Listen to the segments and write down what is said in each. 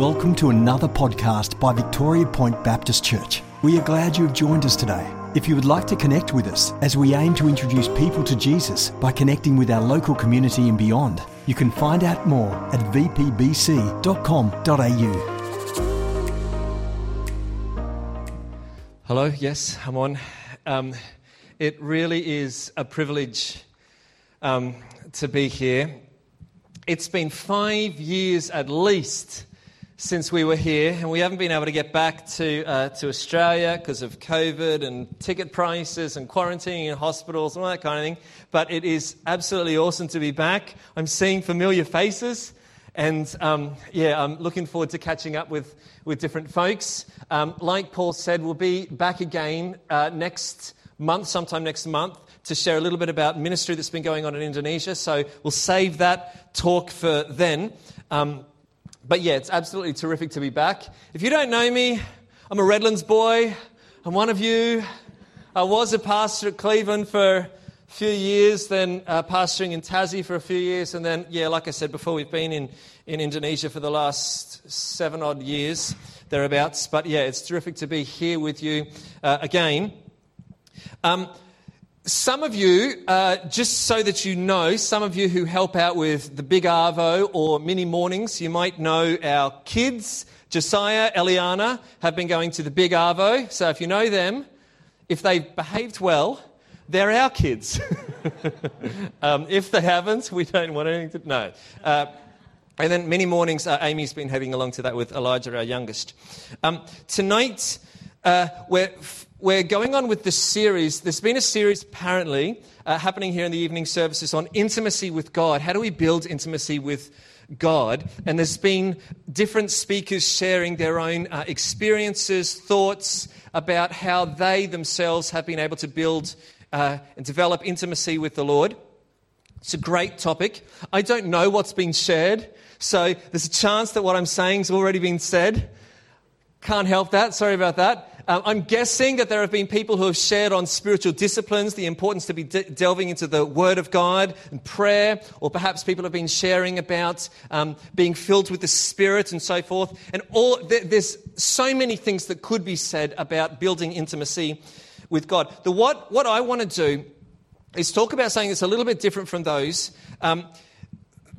Welcome to another podcast by Victoria Point Baptist Church. We are glad you have joined us today. If you would like to connect with us as we aim to introduce people to Jesus by connecting with our local community and beyond, you can find out more at vpbc.com.au. Hello, yes, I'm on. Um, it really is a privilege um, to be here. It's been five years at least since we were here, and we haven't been able to get back to, uh, to Australia because of COVID and ticket prices and quarantining in hospitals and all that kind of thing. But it is absolutely awesome to be back. I'm seeing familiar faces, and um, yeah, I'm looking forward to catching up with, with different folks. Um, like Paul said, we'll be back again uh, next month, sometime next month, to share a little bit about ministry that's been going on in Indonesia. So we'll save that talk for then. Um, but yeah, it's absolutely terrific to be back. If you don't know me, I'm a Redlands boy. I'm one of you. I was a pastor at Cleveland for a few years, then uh, pastoring in Tassie for a few years, and then, yeah, like I said before, we've been in, in Indonesia for the last seven odd years, thereabouts. But yeah, it's terrific to be here with you uh, again. Um, some of you, uh, just so that you know, some of you who help out with the Big Arvo or mini mornings, you might know our kids, Josiah, Eliana, have been going to the Big Arvo. So if you know them, if they've behaved well, they're our kids. um, if they haven't, we don't want anything to know. Uh, and then mini mornings, uh, Amy's been heading along to that with Elijah, our youngest. Um, tonight, uh, we're we're going on with this series. There's been a series apparently uh, happening here in the evening services on intimacy with God. How do we build intimacy with God? And there's been different speakers sharing their own uh, experiences, thoughts about how they themselves have been able to build uh, and develop intimacy with the Lord. It's a great topic. I don't know what's been shared, so there's a chance that what I'm saying has already been said. Can't help that. Sorry about that. Um, I'm guessing that there have been people who have shared on spiritual disciplines, the importance to be de- delving into the Word of God and prayer, or perhaps people have been sharing about um, being filled with the Spirit and so forth. And all there, there's so many things that could be said about building intimacy with God. The what what I want to do is talk about something that's a little bit different from those. Um,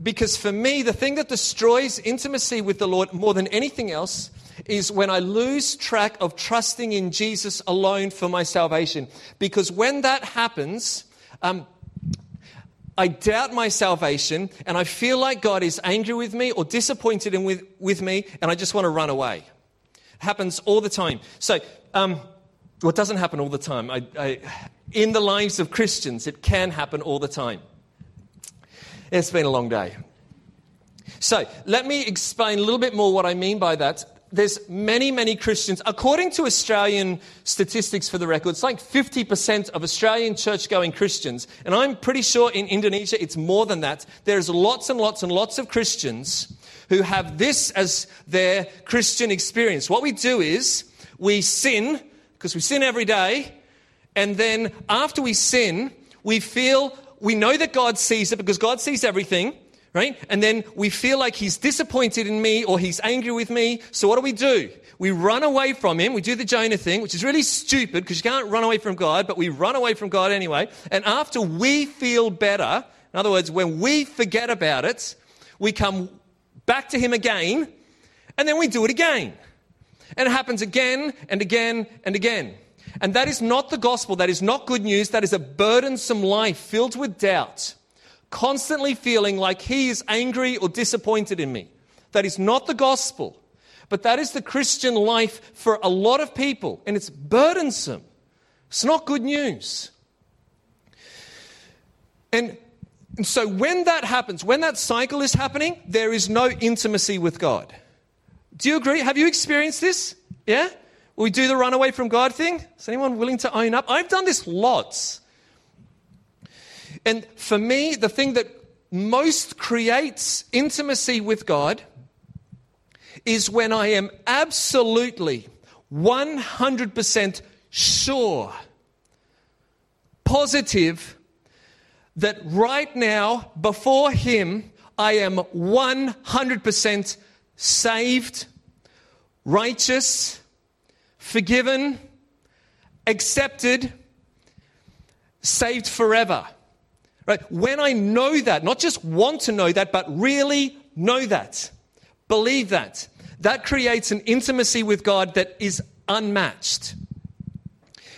because for me, the thing that destroys intimacy with the Lord more than anything else is when I lose track of trusting in Jesus alone for my salvation. Because when that happens, um, I doubt my salvation and I feel like God is angry with me or disappointed in with, with me and I just want to run away. It happens all the time. So, um, well, it doesn't happen all the time. I, I, in the lives of Christians, it can happen all the time. It's been a long day. So, let me explain a little bit more what I mean by that there's many, many Christians. According to Australian statistics for the record, it's like 50% of Australian church going Christians. And I'm pretty sure in Indonesia it's more than that. There's lots and lots and lots of Christians who have this as their Christian experience. What we do is we sin, because we sin every day. And then after we sin, we feel, we know that God sees it because God sees everything right? And then we feel like he's disappointed in me or he's angry with me. So what do we do? We run away from him. We do the Jonah thing, which is really stupid because you can't run away from God, but we run away from God anyway. And after we feel better, in other words, when we forget about it, we come back to him again and then we do it again. And it happens again and again and again. And that is not the gospel. That is not good news. That is a burdensome life filled with doubt constantly feeling like he is angry or disappointed in me. That is not the gospel, but that is the Christian life for a lot of people, and it's burdensome. It's not good news. And, so when that happens, when that cycle is happening, there is no intimacy with God. Do you agree? Have you experienced this? Yeah? We do the run away from God thing? Is anyone willing to own up? I've done this lots. And for me, the thing that most creates intimacy with God is when I am absolutely 100% sure, positive, that right now, before Him, I am 100% saved, righteous, forgiven, accepted, saved forever. Right? When I know that, not just want to know that, but really know that, believe that, that creates an intimacy with God that is unmatched.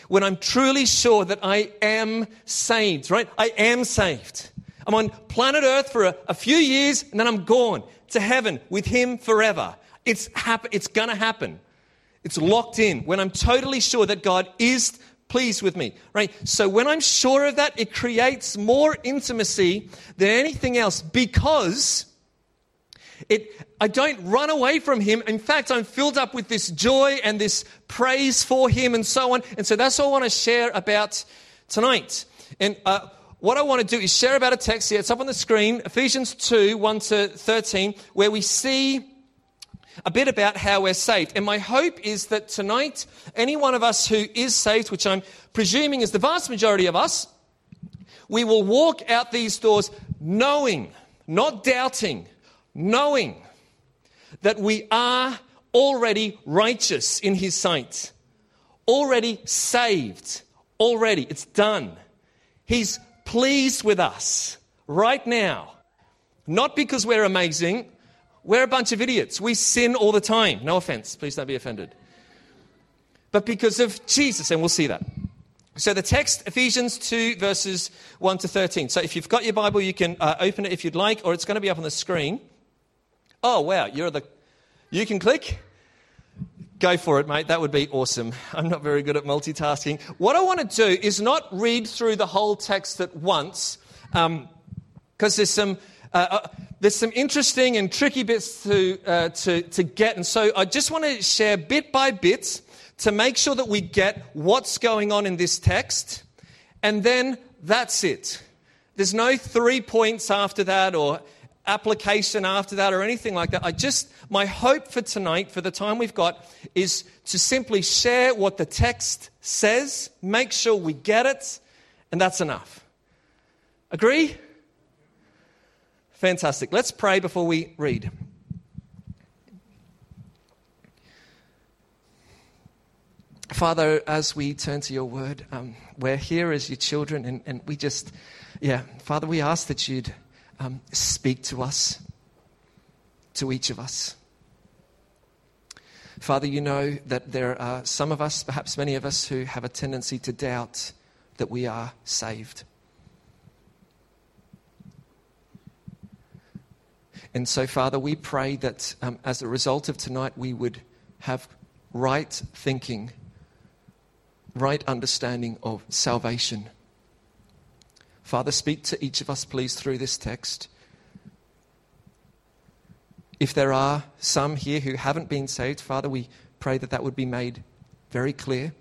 When I'm truly sure that I am saved, right? I am saved. I'm on planet Earth for a, a few years and then I'm gone to heaven with Him forever. It's, hap- it's going to happen. It's locked in when I'm totally sure that God is pleased with me, right? So when I'm sure of that, it creates more intimacy than anything else because it, I don't run away from him. In fact, I'm filled up with this joy and this praise for him and so on. And so that's all I want to share about tonight. And uh, what I want to do is share about a text here. It's up on the screen, Ephesians 2 1 to 13, where we see a bit about how we're saved. And my hope is that tonight, any one of us who is saved, which I'm presuming is the vast majority of us, we will walk out these doors knowing, not doubting, knowing that we are already righteous in His sight, already saved, already. It's done. He's pleased with us right now. Not because we're amazing, we're a bunch of idiots. We sin all the time. No offense. Please don't be offended. But because of Jesus, and we'll see that. So the text, Ephesians 2, verses 1 to 13. So if you've got your Bible, you can uh, open it if you'd like, or it's going to be up on the screen. Oh, wow, you're the. You can click? Go for it, mate. That would be awesome. I'm not very good at multitasking. What I want to do is not read through the whole text at once, because um, there's some. Uh, uh, there's some interesting and tricky bits to, uh, to, to get. And so I just want to share bit by bit to make sure that we get what's going on in this text. And then that's it. There's no three points after that or application after that or anything like that. I just, my hope for tonight, for the time we've got, is to simply share what the text says, make sure we get it, and that's enough. Agree? Fantastic. Let's pray before we read. Father, as we turn to your word, um, we're here as your children, and, and, we just, yeah, Father, we ask that you'd um, speak to us, to each of us. Father, you know that there are some of us, perhaps many of us, who have a tendency to doubt that we are saved. And so, Father, we pray that um, as a result of tonight, we would have right thinking, right understanding of salvation. Father, speak to each of us, please, through this text. If there are some here who haven't been saved, Father, we pray that that would be made very clear.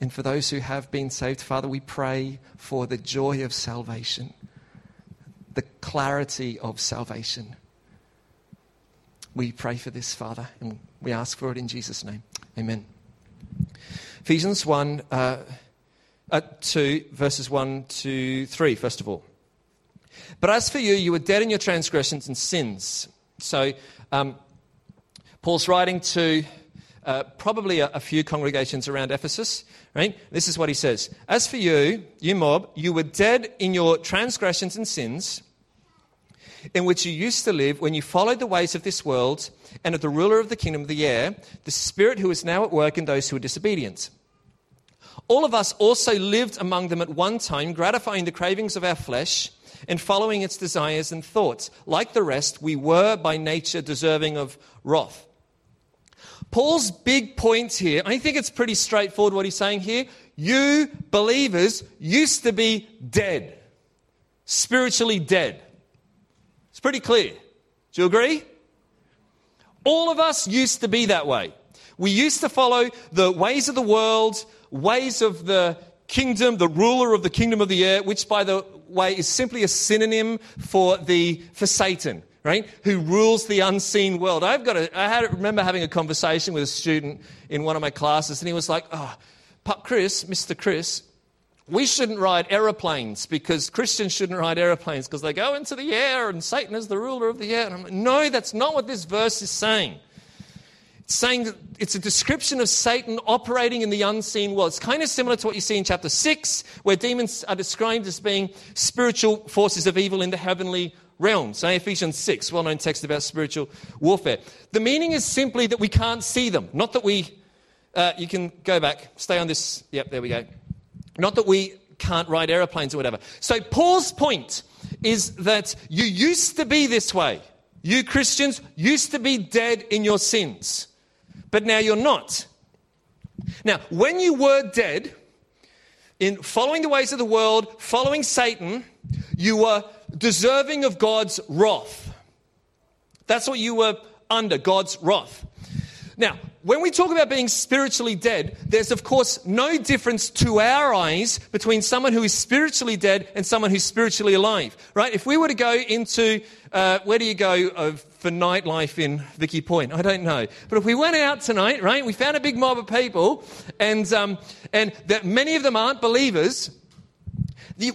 And for those who have been saved, Father, we pray for the joy of salvation the clarity of salvation. We pray for this, Father, and we ask for it in Jesus' name. Amen. Ephesians 1, uh, uh, 2, verses 1 to 3, first of all. But as for you, you were dead in your transgressions and sins. So, um, Paul's writing to uh, probably a, a, few congregations around Ephesus, right? This is what he says As for you, you mob, you were dead in your transgressions and sins, in which you used to live when you followed the ways of this world and of the ruler of the kingdom of the air, the spirit who is now at work in those who are disobedient. All of us also lived among them at one time, gratifying the cravings of our flesh and following its desires and thoughts. Like the rest, we were by nature deserving of wrath. Paul's big point here, I think it's pretty straightforward what he's saying here. You believers used to be dead, spiritually dead. It's pretty clear. Do you agree? All of us used to be that way. We used to follow the ways of the world, ways of the kingdom, the ruler of the kingdom of the air, which, by the way, is simply a synonym for, the, for Satan right? Who rules the unseen world. I've got a, I had, remember having a conversation with a student in one of my classes, and he was like, "Oh, Pak Chris, Mr. Chris, we shouldn't ride aeroplanes because Christians shouldn't ride aeroplanes because they go into the air and Satan is the ruler of the air. And I'm like, no, that's not what this verse is saying. It's saying that it's a description of Satan operating in the unseen world. It's kind of similar to what you see in chapter 6, where demons are described as being spiritual forces of evil in the heavenly realms. Ephesians 6, well known text about spiritual warfare. The meaning is simply that we can't see them, not that we. Uh, you can go back, stay on this. Yep, there we go. Not that we can't ride aeroplanes or whatever. So, Paul's point is that you used to be this way. You Christians used to be dead in your sins, but now you're not. Now, when you were dead, in following the ways of the world, following Satan, you were deserving of God's wrath. That's what you were under, God's wrath. Now, when we talk about being spiritually dead, there's of course no difference to our eyes between someone who is spiritually dead and someone who's spiritually alive, right? If we were to go into, uh, where do you go uh, for nightlife in Vicky Point? I don't know. But if we went out tonight, right, we found a big mob of people, and, um, and that many of them aren't believers,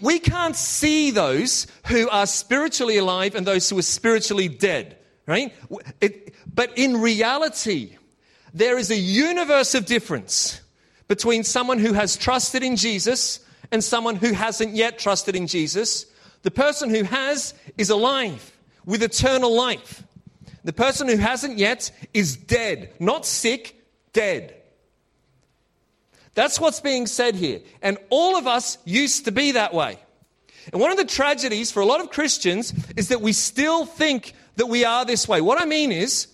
we can't see those who are spiritually alive and those who are spiritually dead, right? It, but in reality, there is a universe of difference between someone who has trusted in Jesus and someone who hasn't yet trusted in Jesus. The person who has is alive with eternal life. The person who hasn't yet is dead, not sick, dead. That's what's being said here. And all of us used to be that way. And one of the tragedies for a lot of Christians is that we still think that we are this way. What I mean is,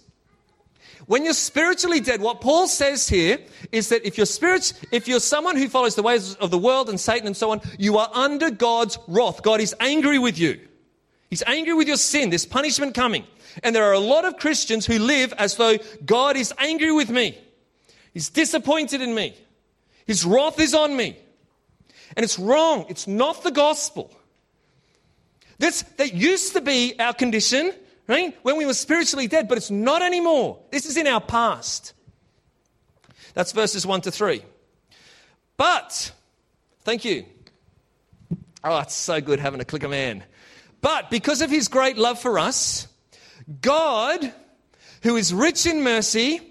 when you're spiritually dead, what Paul says here is that if you're spirit, if you're someone who follows the ways of the world and Satan and so on, you are under God's wrath. God is angry with you. He's angry with your sin. There's punishment coming. And there are a lot of Christians who live as though God is angry with me. He's disappointed in me. His wrath is on me. And it's wrong. It's not the gospel. This, that used to be our condition right? When we were spiritually dead, but it's not anymore. This is in our past. That's verses 1 to 3. But, thank you. Oh, it's so good having a clicker man. But because of his great love for us, God, who is rich in mercy,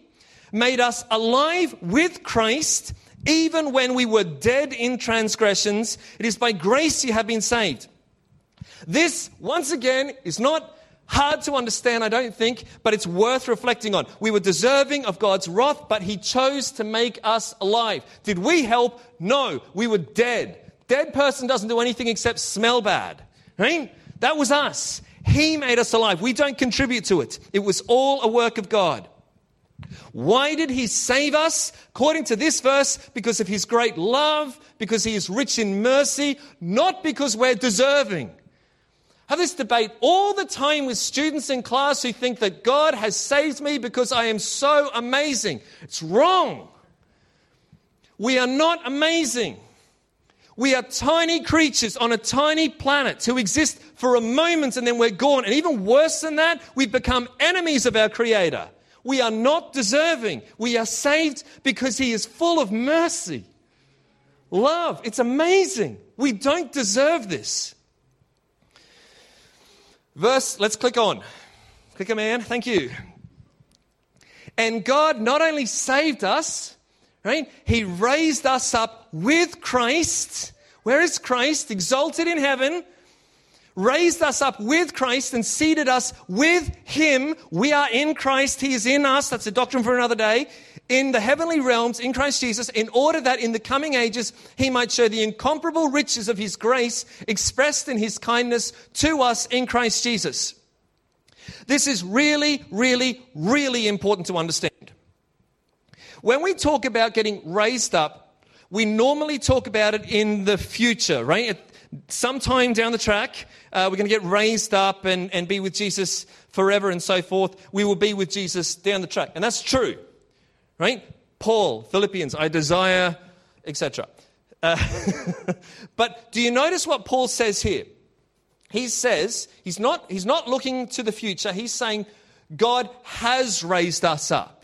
made us alive with Christ even when we were dead in transgressions. It is by grace you have been saved. This, once again, is not Hard to understand, I don't think, but it's worth reflecting on. We were deserving of God's wrath, but He chose to make us alive. Did we help? No, we were dead. Dead person doesn't do anything except smell bad, right? That was us. He made us alive. We don't contribute to it. It was all a work of God. Why did he save us? According to this verse, because of his great love, because he is rich in mercy, not because we're deserving have this debate all the time with students in class who think that God has saved me because I am so amazing. It's wrong. We are not amazing. We are tiny creatures on a tiny planet who exist for a moment and then we're gone. And even worse than that, we've become enemies of our Creator. We are not deserving. We are saved because He is full of mercy. Love. It's amazing. We don't deserve this. Verse, let's click on. Click a man, thank you. And God not only saved us, right? He raised us up with Christ. Where is Christ? Exalted in heaven. Raised us up with Christ and seated us with Him. We are in Christ. He is in us. That's a doctrine for another day in the heavenly realms in Christ Jesus, in order that in the coming ages he might show the incomparable riches of his grace expressed in his kindness to us in Christ Jesus. This is really, really, really important to understand. When we talk about getting raised up, we normally talk about it in the future, right? Sometime down the track, uh, we're going to get raised up and, and be with Jesus forever and so forth. We will be with Jesus down the track. And that's true right? Paul, Philippians, I desire, etc. Uh, but do you notice what Paul says here? He says, he's not, he's not looking to the future, he's saying, God has raised us up.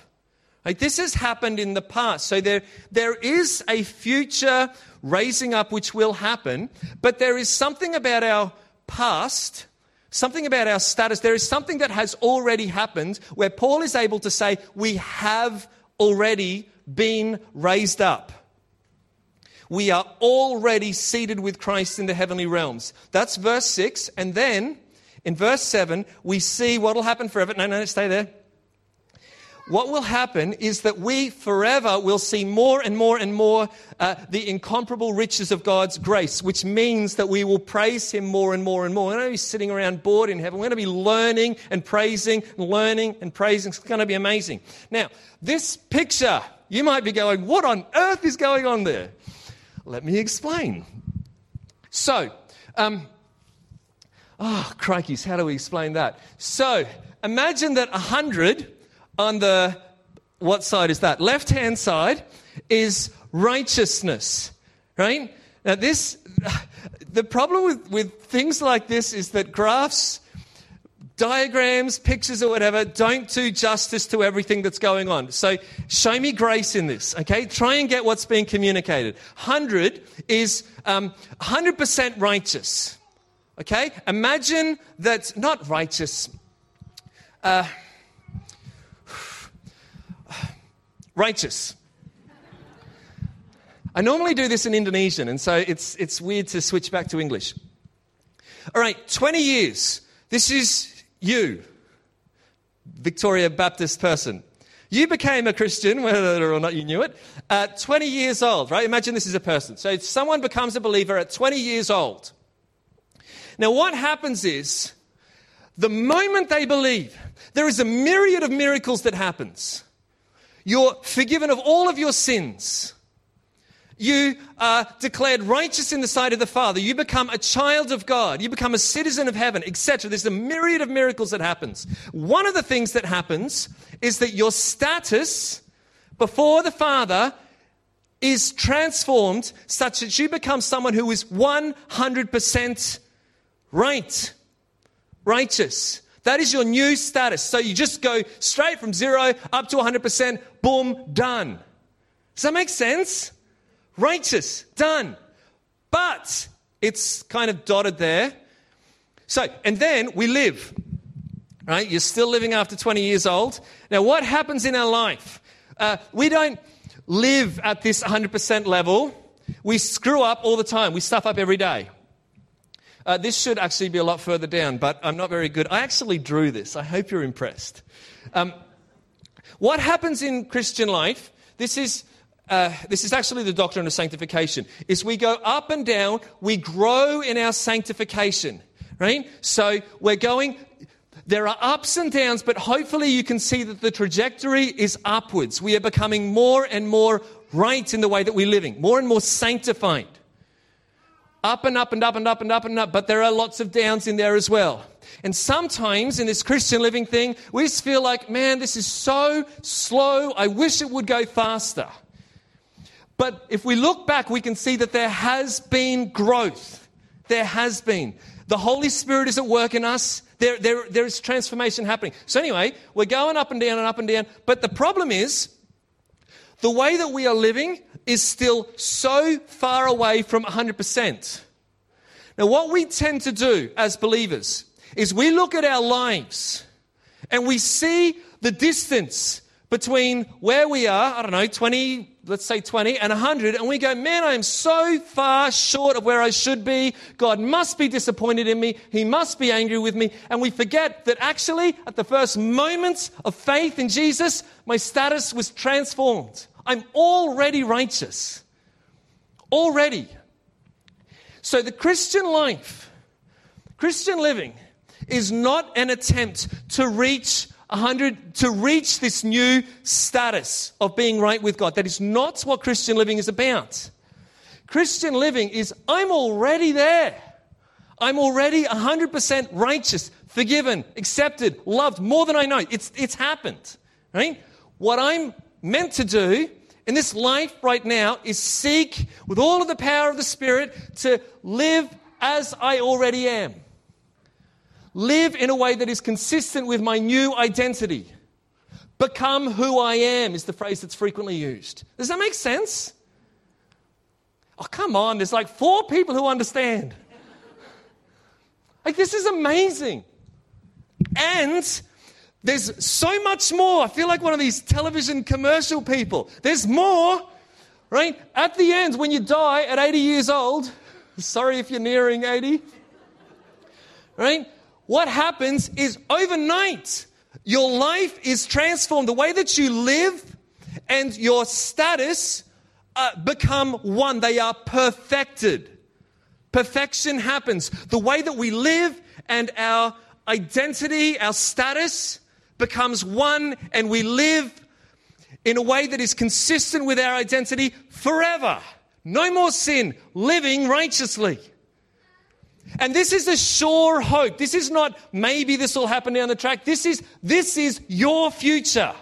Like this has happened in the past. So there, there is a future raising up which will happen, but there is something about our past, something about our status. There is something that has already happened where Paul is able to say, We have already been raised up. We are already seated with Christ in the heavenly realms. That's verse 6. And then in verse 7, we see what will happen forever. No, no, stay there what will happen is that we forever will see more and more and more uh, the incomparable riches of God's grace, which means that we will praise Him more and more and more. We're going to be sitting around bored in heaven. We're going to be learning and praising, learning and praising. It's going to be amazing. Now, this picture, you might be going, what on earth is going on there? Let me explain. So, um, oh, crikeys, how do we explain that? So, imagine that a hundred on the, what side is that? Left hand side is righteousness, right? Now, this, the problem with, with things like this is that graphs, diagrams, pictures, or whatever don't do justice to everything that's going on. So show me grace in this, okay? Try and get what's being communicated. 100 is um, 100% righteous, okay? Imagine that, not righteous, uh, righteous. I normally do this in Indonesian, and so it's, it's weird to switch back to English. All right, 20 years. This is you, Victoria Baptist person. You became a Christian, whether or not you knew it, at 20 years old, right? Imagine this is a person. So someone becomes a believer at 20 years old. Now, what happens is, the moment they believe, there is a myriad of miracles that happens. You're forgiven of all of your sins. You are declared righteous in the sight of the Father. You become a child of God. You become a citizen of heaven, etc. There's a myriad of miracles that happens. One of the things that happens is that your status before the Father is transformed such that you become someone who is 100% right, righteous. That is your new status. So you just go straight from zero up to 100%, boom, done. Does that make sense? Righteous, done. But it's kind of dotted there. So, and then we live, right? You're still living after 20 years old. Now, what happens in our life? Uh, we don't live at this 100% level. We screw up all the time. We stuff up every day. Uh, this should actually be a lot further down, but I'm not very good. I actually drew this. I hope you're impressed. Um, what happens in Christian life? This is uh, this is actually the doctrine of sanctification. Is we go up and down, we grow in our sanctification, right? So we're going. There are ups and downs, but hopefully you can see that the trajectory is upwards. We are becoming more and more right in the way that we're living, more and more sanctified up and up and up and up and up and up, but there are lots of downs in there as well. And sometimes in this Christian living thing, we just feel like, man, this is so slow. I wish it would go faster. But if we look back, we can see that there has been growth. There has been. The Holy Spirit is at work in us. There, there, there is transformation happening. So, anyway, we're going up and down and up and down. But the problem is, the way that we are living is still so far away from 100%. Now, what we tend to do as believers is we look at our lives and we see the distance between where we are, I don't know, 20, let's say 20, and 100, and we go, man, I am so far short of where I should be. God must be disappointed in me. He must be angry with me. And we forget that actually, at the first moments of faith in Jesus, my status was transformed. I'm already righteous. Already. So the Christian life, Christian living, is not an attempt to reach 100 to reach this new status of being right with God. That is not what Christian living is about. Christian living is I'm already there. I'm already 100% righteous, forgiven, accepted, loved more than I know. It's, it's happened. Right? What I'm meant to do in this life right now is seek with all of the power of the Spirit to live as I already am. Live in a way that is consistent with my new identity. Become who I am is the phrase that's frequently used. Does that make sense? Oh, come on, there's like four people who understand. Like, this is amazing. And there's so much more. I feel like one of these television commercial people. There's more, right? At the end, when you die at 80 years old, sorry if you're nearing 80, right? What happens is overnight, your life is transformed. The way that you live and your status uh, become one. They are perfected. Perfection happens. The way that we live and our identity, our status becomes one, and we live in a way that is consistent with our identity forever. No more sin, living righteously. And this is a sure hope. This is not maybe this will happen down the track. This is, this is your future.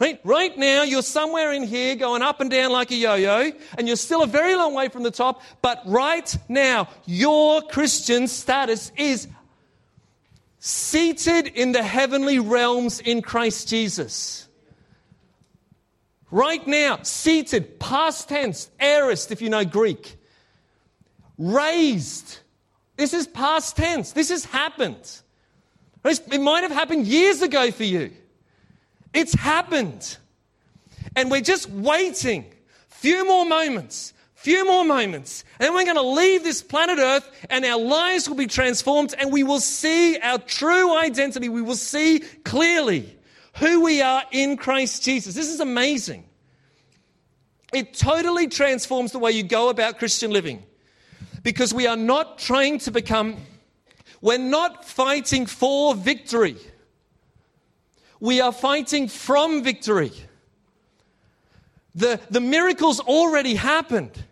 Right? right now, you're somewhere in here going up and down like a yo yo, and you're still a very long way from the top. But right now, your Christian status is seated in the heavenly realms in Christ Jesus. Right now, seated, past tense, aorist if you know Greek. Raised. This is past tense. This has happened. It might have happened years ago for you. It's happened. And we're just waiting. Few more moments. Few more moments. And then we're going to leave this planet Earth and our lives will be transformed and we will see our true identity. We will see clearly who we are in Christ Jesus. This is amazing. It totally transforms the way you go about Christian living because we are not trying to become, we're not fighting for victory. We are fighting from victory. The, the miracles already happened.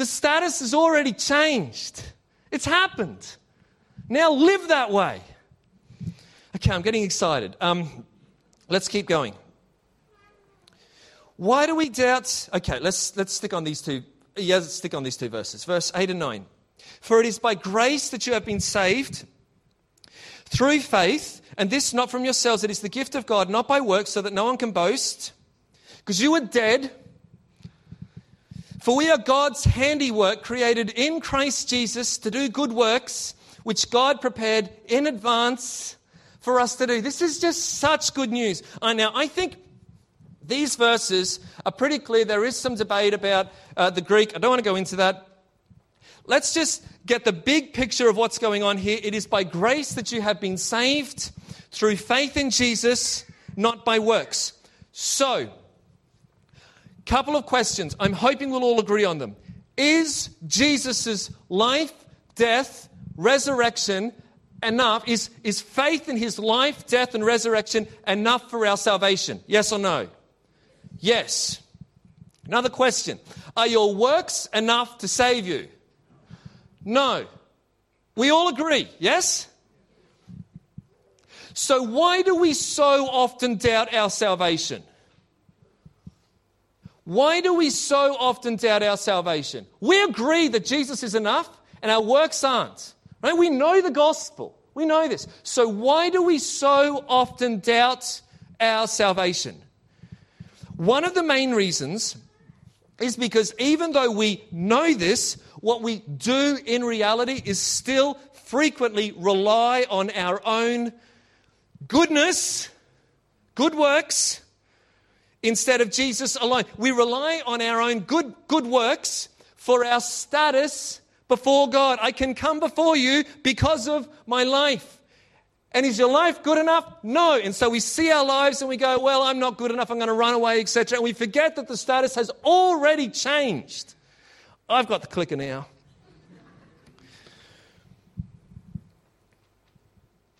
The status has already changed. It's happened. Now live that way. Okay, I'm getting excited. Um, let's keep going. Why do we doubt? Okay, let's, let's stick on these two. Yeah, let's stick on these two verses. Verse 8 and 9. For it is by grace that you have been saved through faith, and this not from yourselves, it is the gift of God, not by works, so that no one can boast. Because you were dead. For we are God's handiwork, created in Christ Jesus to do good works, which God prepared in advance for us to do. This is just such good news. Uh, now, I think these verses are pretty clear. There is some debate about uh, the Greek. I don't want to go into that. Let's just get the big picture of what's going on here. It is by grace that you have been saved through faith in Jesus, not by works. So, couple of questions. I'm hoping we'll all agree on them. Is Jesus' life, death, resurrection enough? Is, is faith in his life, death, and resurrection enough for our salvation? Yes or no? Yes. Another question Are your works enough to save you? No. We all agree, yes? So, why do we so often doubt our salvation? Why do we so often doubt our salvation? We agree that Jesus is enough and our works aren't. Right? We know the gospel. We know this. So, why do we so often doubt our salvation? One of the main reasons is because even though we know this, what we do in reality is still frequently rely on our own goodness, good works, instead of Jesus alone. We rely on our own good, good works for our status before God. I can come before you because of my life. And is your life good enough? No. And so we see our lives and we go, well, I'm not good enough. I'm going to run away, etc. And we forget that the status has already changed. I've got the clicker now.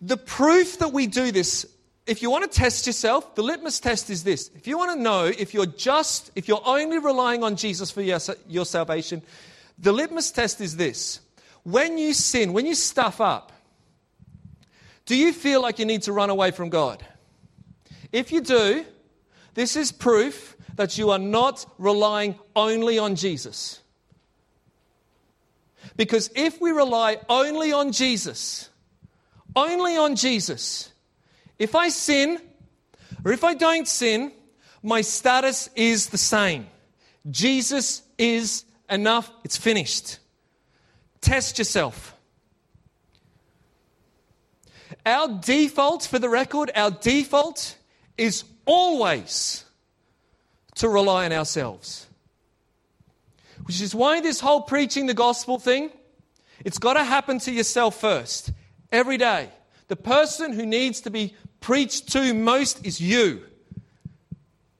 The proof that we do this, if you want to test yourself, the litmus test is this. If you want to know if you're just, if you're only relying on Jesus for your, your salvation, the litmus test is this. When you sin, when you stuff up, do you feel like you need to run away from God? If you do, this is proof that you are not relying only on Jesus. Because if we rely only on Jesus, only on Jesus, if I sin, or if I don't sin, my status is the same. Jesus is enough. It's finished. Test yourself. Our default, for the record, our default is always to rely on ourselves. Which is why this whole preaching the gospel thing, it's got to happen to yourself first, every day. The person who needs to be preached to most is you.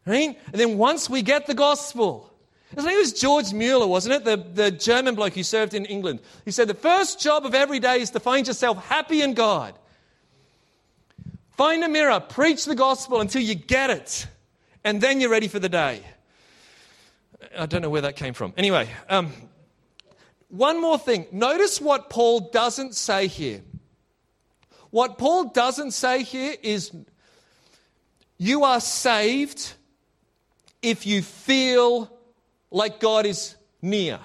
Right? And then once we get the gospel, think it was George Mueller, wasn't it? The, the German bloke who served in England. He said, The first job of every day is to find yourself happy in God. Find a mirror, preach the gospel until you get it, and then you're ready for the day. I don't know where that came from. Anyway, um, one more thing. Notice what Paul doesn't say here. What Paul doesn't say here is you are saved if you feel like God is near.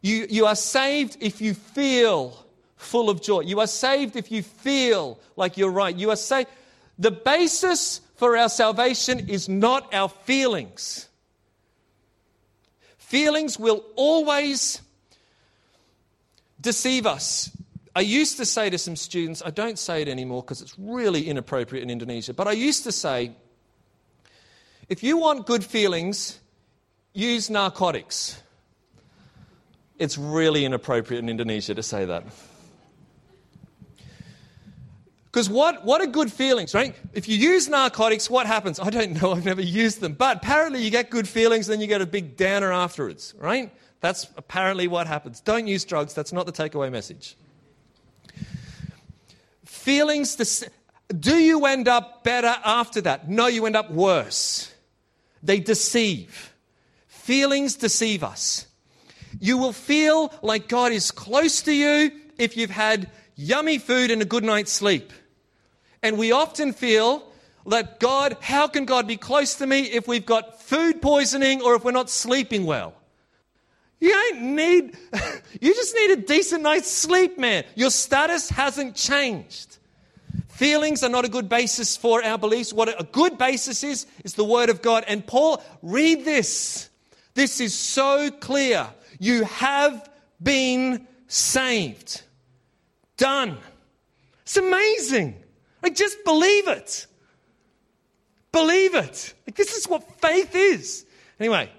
You, you are saved if you feel full of joy. You are saved if you feel like you're right. You are saved. The basis for our salvation is not our feelings. Feelings will always deceive us. I used to say to some students, I don't say it anymore because it's really inappropriate in Indonesia, but I used to say, if you want good feelings, use narcotics. It's really inappropriate in Indonesia to say that. Because what, what are good feelings, right? If you use narcotics, what happens? I don't know, I've never used them. But apparently you get good feelings, then you get a big downer afterwards, right? That's apparently what happens. Don't use drugs, that's not the takeaway message. Feelings, do you end up better after that? No, you end up worse. They deceive. Feelings deceive us. You will feel like God is close to you if you've had yummy food and a good night's sleep. And we often feel that God, how can God be close to me if we've got food poisoning or if we're not sleeping well? You don't need, you just need a decent night's sleep, man. Your status hasn't changed. Feelings are not a good basis for our beliefs. What a good basis is, is the Word of God. And Paul, read this. This is so clear. You have been saved. Done. It's amazing. Like, just believe it. Believe it. Like, this is what faith is. Anyway,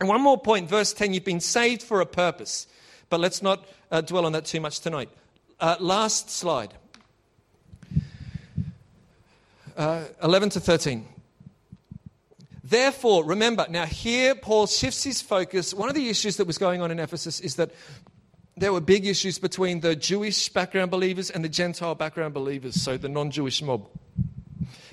and one more point, verse 10 you've been saved for a purpose. But let's not uh, dwell on that too much tonight. Uh, last slide uh, 11 to 13. Therefore, remember, now here Paul shifts his focus. One of the issues that was going on in Ephesus is that there were big issues between the Jewish background believers and the Gentile background believers, so the non Jewish mob.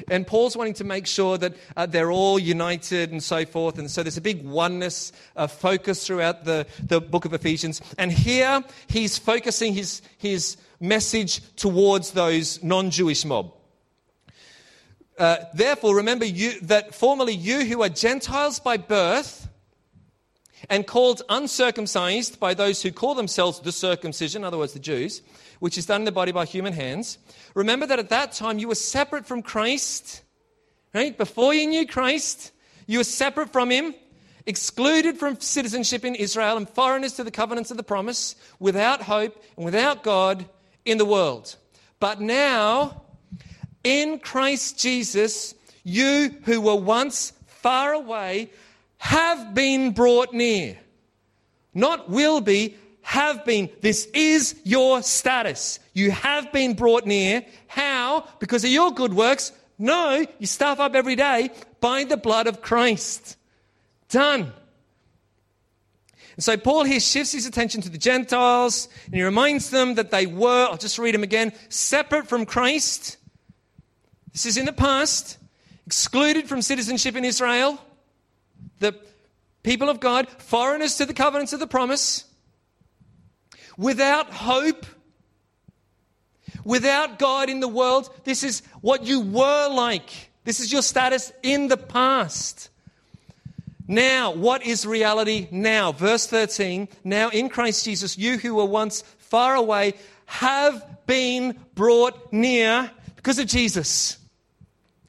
And Paul's wanting to make sure that uh, they're all united and so forth. And so there's a big oneness uh, focus throughout the, the book of Ephesians. And here he's focusing his, his message towards those non Jewish mob. Uh, Therefore, remember you, that formerly you who are Gentiles by birth and called uncircumcised by those who call themselves the circumcision, in other words, the Jews, which is done in the body by human hands. Remember that at that time you were separate from Christ, right? Before you knew Christ, you were separate from Him, excluded from citizenship in Israel, and foreigners to the covenants of the promise, without hope and without God in the world. But now, in Christ Jesus, you who were once far away have been brought near. Not will be, have been. This is your status. You have been brought near. How? Because of your good works? No, you stuff up every day by the blood of Christ. Done. And so Paul here shifts his attention to the Gentiles and he reminds them that they were, I'll just read them again, separate from Christ. This is in the past, excluded from citizenship in Israel the people of God, foreigners to the covenants of the promise, without hope, without God in the world. This is what you were like. This is your status in the past. Now, what is reality now? Verse 13 Now in Christ Jesus, you who were once far away have been brought near because of Jesus.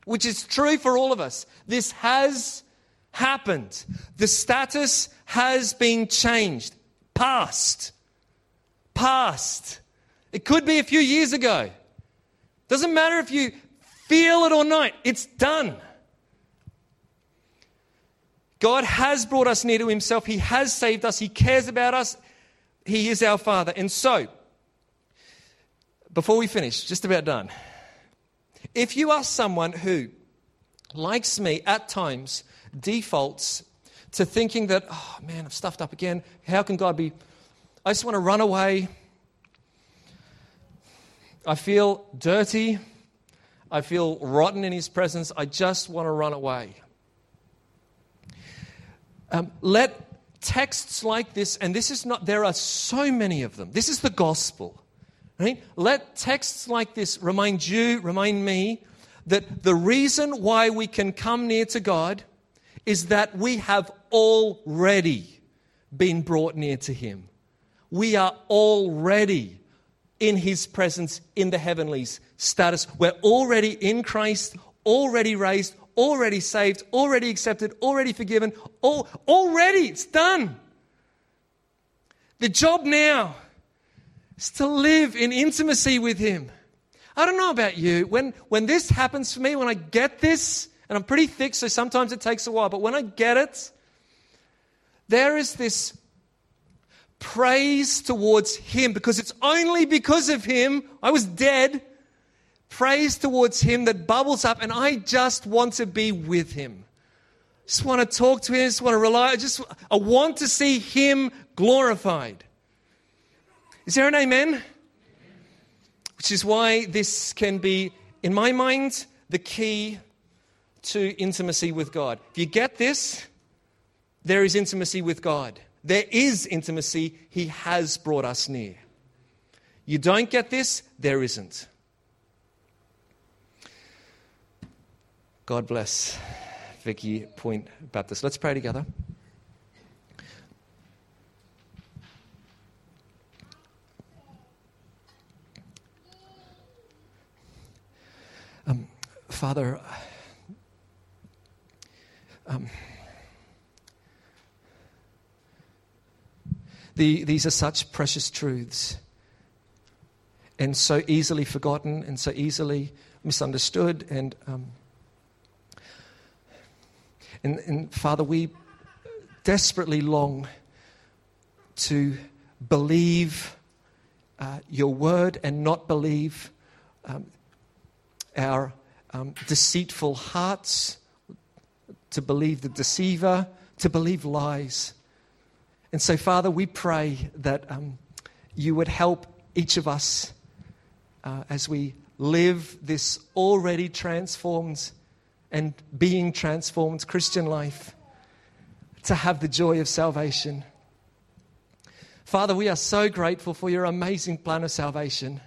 which is true for all of us. This has happened. The status has been changed. Past. Past. It could be a few years ago. Doesn't matter if you feel it or not, it's done. God has brought us near to Himself. He has saved us. He cares about us. He is our Father. And so, before we finish, just about done. If you are someone who, likes me, at times defaults to thinking that, oh man, I've stuffed up again. How can God be? I just want to run away. I feel dirty. I feel rotten in His presence. I just want to run away. Um, let texts like this, and this is not, there are so many of them. This is the gospel. Right? Let texts like this remind you, remind me, that the reason why we can come near to God is that we have already been brought near to Him. We are already in His presence in the heavenlies status. We're already in Christ, already raised, already saved, already accepted, already forgiven. All, already, it's done. The job now is to live in intimacy with Him. I don't know about you. When, when this happens for me, when I get this, and I'm pretty thick, so sometimes it takes a while, but when I get it, there is this praise towards Him because it's only because of Him. I was dead. Praise towards Him that bubbles up, and I just want to be with Him. Just want to talk to Him, just want to rely. I just I want to see Him glorified. Is there an amen? Which is why this can be, in my mind, the key to intimacy with God. If you get this, there is intimacy with God. There is intimacy. He has brought us near. You don't get this, there isn't. God bless Vicky Point Baptist. Let's pray together. Um, Father, um, the, these are such precious truths and so easily forgotten and so easily misunderstood. And, um, and, and Father, we desperately long to believe uh, your word and not believe um, our um, deceitful hearts, to believe the deceiver, to believe lies. And so, Father, we pray that um, you would help each of us uh, as we live this already transformed and being transformed Christian life to have the joy of salvation. Father, we are so grateful for your amazing plan of salvation.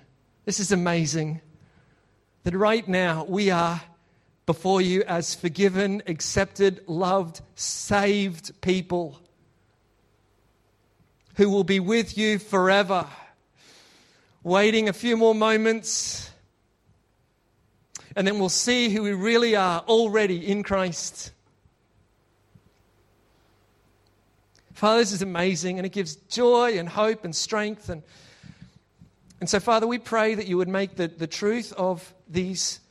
This is amazing that right now we are before you as forgiven, accepted, loved, saved people who will be with you forever. Waiting a few more moments, and then we'll see who we really are already in Christ. Father, this is amazing, and it gives joy and hope and strength. And, and so, Father, we pray that you would make the, the truth of these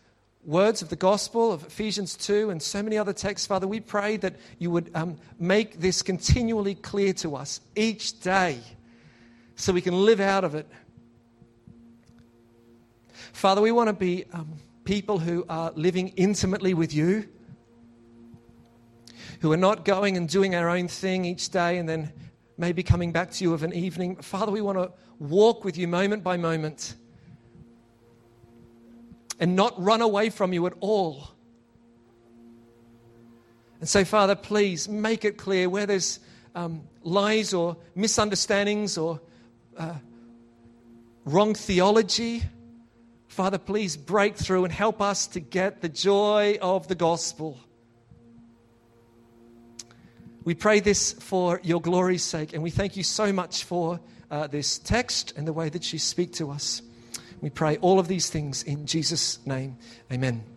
words of the gospel of Ephesians 2 and so many other texts, Father, we pray that you would um, make this continually clear to us each day so we can live out of it. Father, we want to be um, people who are living intimately with you, who are not going and doing our own thing each day and then maybe coming back to you of an evening. Father, we want to walk with you moment by moment and not run away from you at all. And so, Father, please make it clear where there's um, lies or misunderstandings or uh, wrong theology. Father, please break through and help us to get the joy of the gospel. We pray this for your glory's sake, and we thank you so much for uh, this text and the way that you speak to us. We pray all of these things in Jesus' name. Amen.